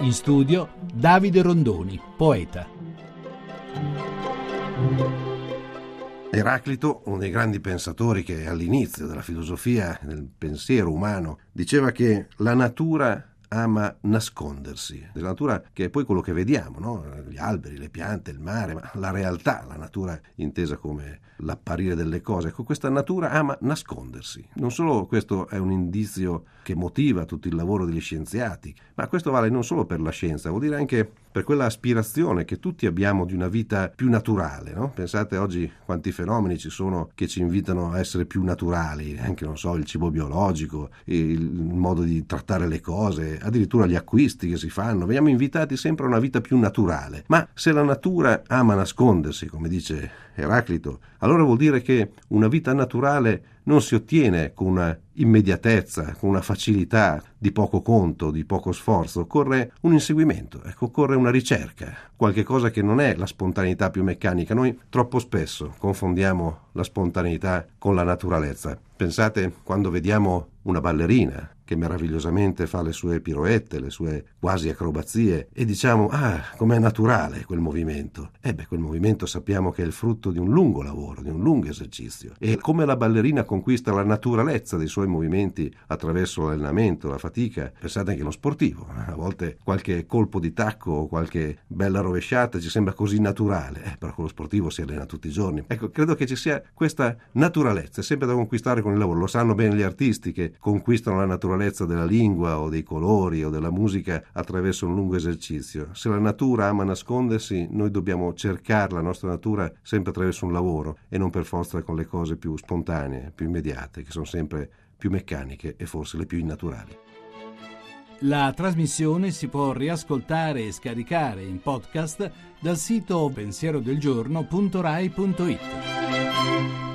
In studio Davide Rondoni, poeta. Eraclito, uno dei grandi pensatori che all'inizio della filosofia, del pensiero umano, diceva che la natura ama nascondersi. La natura che è poi quello che vediamo, no? gli alberi, le piante, il mare, ma la realtà, la natura intesa come l'apparire delle cose. Ecco, questa natura ama nascondersi. Non solo questo è un indizio che motiva tutto il lavoro degli scienziati, ma questo vale non solo per la scienza, vuol dire anche per quella aspirazione che tutti abbiamo di una vita più naturale. No? Pensate oggi quanti fenomeni ci sono che ci invitano a essere più naturali, anche so, il cibo biologico, il modo di trattare le cose, addirittura gli acquisti che si fanno. Veniamo invitati sempre a una vita più naturale. Ma se la natura ama nascondersi, come dice Eraclito, allora vuol dire che una vita naturale non si ottiene con una immediatezza, con una facilità di poco conto, di poco sforzo, occorre un inseguimento, ecco, occorre una ricerca, qualche cosa che non è la spontaneità più meccanica. Noi troppo spesso confondiamo la spontaneità con la naturalezza. Pensate quando vediamo una ballerina che meravigliosamente fa le sue piroette, le sue quasi acrobazie e diciamo ah, com'è naturale quel movimento. E beh, quel movimento sappiamo che è il frutto di un lungo lavoro, di un lungo esercizio. E come la ballerina conquista la naturalezza dei suoi movimenti attraverso l'allenamento, la fatica, pensate anche uno sportivo. A volte qualche colpo di tacco o qualche bella rovesciata ci sembra così naturale, eh, però quello sportivo si allena tutti i giorni. Ecco, credo che ci sia questa naturalezza, sempre da conquistare con il lavoro. Lo sanno bene gli artisti che conquistano la naturalezza della lingua o dei colori o della musica attraverso un lungo esercizio. Se la natura ama nascondersi, noi dobbiamo cercare la nostra natura sempre attraverso un lavoro e non per forza con le cose più spontanee, più immediate, che sono sempre più meccaniche e forse le più innaturali. La trasmissione si può riascoltare e scaricare in podcast dal sito pensierodelgiorno.rai.it.